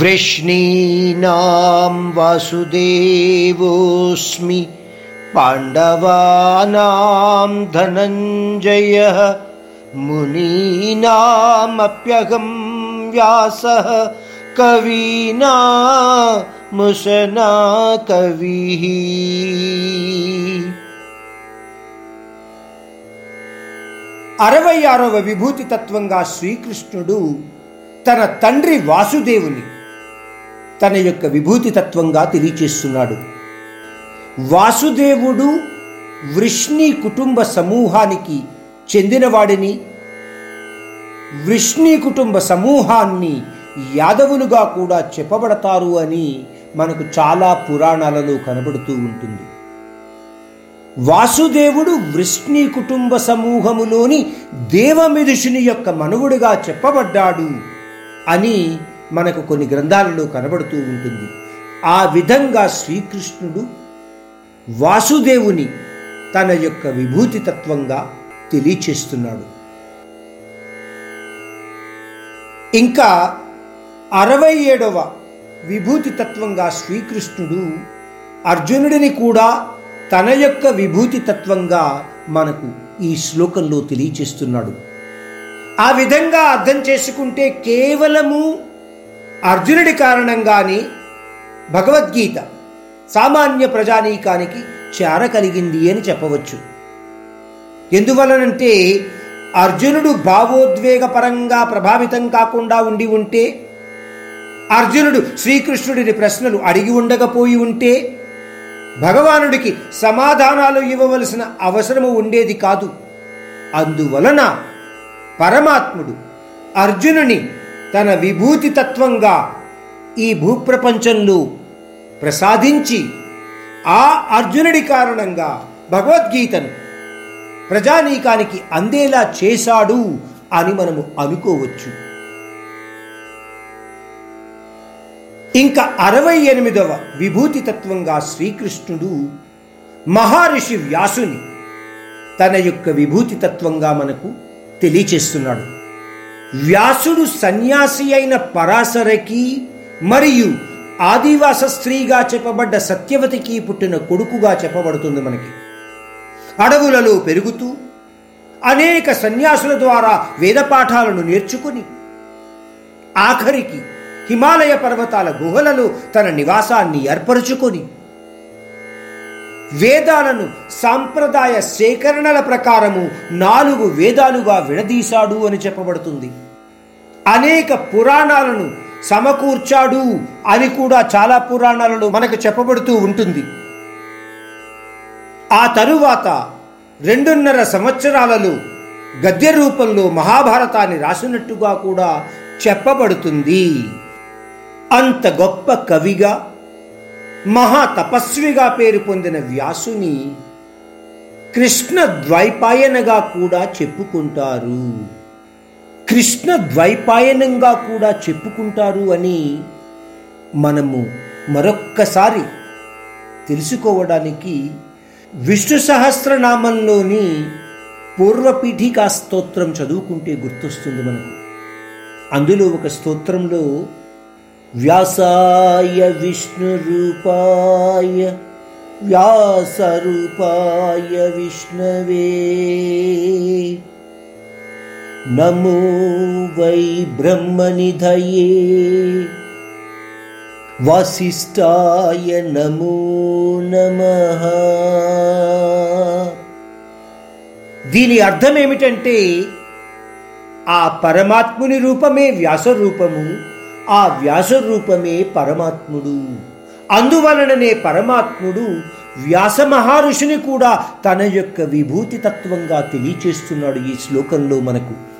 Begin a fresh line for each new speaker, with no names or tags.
वृष्णीनां वासुदेवोऽस्मि पाण्डवानां धनञ्जयः मुनीनामप्यहं व्यासः कवीना मुसना कविः అరవై ఆరవ విభూతి తత్వంగా శ్రీకృష్ణుడు తన తండ్రి వాసుదేవుని తన యొక్క విభూతి తత్వంగా తెలియచేస్తున్నాడు. వాసుదేవుడు వృష్ణి కుటుంబ సమూహానికి చెందినవాడిని వృష్ణి కుటుంబ సమూహాన్ని యాదవులుగా కూడా చెప్పబడతారు అని మనకు చాలా పురాణాలలో కనబడుతూ ఉంటుంది. వాసుదేవుడు వృష్ణి కుటుంబ సమూహములోని దేవమిదుషుని యొక్క మనువుడుగా చెప్పబడ్డాడు అని మనకు కొన్ని గ్రంథాలలో కనబడుతూ ఉంటుంది. ఆ విధంగా శ్రీకృష్ణుడు వాసుదేవుని తన యొక్క విభూతి తత్వంగా తెలియచేస్తున్నాడు. ఇంకా అరవై ఏడవ విభూతి తత్వంగా శ్రీకృష్ణుడు అర్జునుడిని కూడా తన యొక్క విభూతి తత్వంగా మనకు ఈ శ్లోకంలో తెలియచేస్తున్నాడు. ఆ విధంగా అర్థం చేసుకుంటే కేవలము అర్జునుడి కారణంగానే భగవద్గీత సామాన్య ప్రజానీకానికి చేర కలిగింది అని చెప్పవచ్చు. ఎందువలనంటే అర్జునుడు భావోద్వేగపరంగా ప్రభావితం కాకుండా ఉండి ఉంటే అర్జునుడు శ్రీకృష్ణుడిని ప్రశ్నలు అడిగి ఉండకపోయి ఉంటే భగవానుడికి సమాధానాలు ఇవ్వవలసిన అవసరము ఉండేది కాదు. అందువలన పరమాత్ముడు అర్జునుని తన విభూతి తత్వంగా ఈ భూప్రపంచంలో ప్రసాదించి ఆ అర్జునుడి కారణంగా భగవద్గీతను ప్రజానీకానికి అందేలా చేశాడు అని మనము అనుకోవచ్చు. ఇంకా అరవై ఎనిమిదవ విభూతి తత్వంగా శ్రీకృష్ణుడు మహర్షి వ్యాసుని తన యొక్క విభూతి తత్వంగా మనకు తెలియచేస్తున్నాడు. వ్యాసుడు సన్యాసి అయిన పరాశరకి మరియు ఆదివాస స్త్రీగా చెప్పబడ్డ సత్యవతికి పుట్టిన కొడుకుగా చెప్పబడుతుంది మనకి. అడవులలో పెరుగుతూ అనేక సన్యాసుల ద్వారా వేద పాఠాలను నేర్చుకుని ఆఖరికి హిమాలయ పర్వతాల గుహలలో తన నివాసాన్ని ఏర్పరుచుకొని వేదాలను సాంప్రదాయ సేకరణల ప్రకారము నాలుగు వేదాలుగా విడదీశాడు అని చెప్పబడుతుంది. అనేక పురాణాలను సమకూర్చాడు అని కూడా చాలా పురాణాలలో మనకు చెప్పబడుతూ ఉంటుంది. ఆ తరువాత రెండున్నర సంవత్సరాలలో గద్య రూపంలో మహాభారతాన్ని రాసినట్టుగా కూడా చెప్పబడుతుంది. అంత గొప్ప కవిగా మహా తపస్విగా పేరు పొందిన వ్యాసుని కృష్ణ ద్వైపాయనగా కూడా చెప్పుకుంటారు. కృష్ణ ద్వైపాయనంగా కూడా చెప్పుకుంటారు అని మనము మరొక్కసారి తెలుసుకోవడానికి విష్ణు సహస్రనామంలోని పూర్వపీఠికా స్తోత్రం చదువుకుంటే గుర్తొస్తుంది మనకు. అందులో ఒక స్తోత్రంలో వ్యాసాయ విష్ణురూపాయ వ్యాసరూపాయ విష్ణవే. నమో వై బ్రహ్మనిధయే. వశిష్టాయ నమో నమః. దీని అర్థం ఏమిటంటే ఆ పరమాత్ముని రూపమే వ్యాస రూపము ఆ వ్యాస రూపమే పరమాత్ముడు. అందువలననే పరమాత్ముడు వ్యాస మహర్షిని కూడా తన యొక్క విభూతి తత్వంగా తెలియచేస్తున్నాడు ఈ శ్లోకంలో మనకు.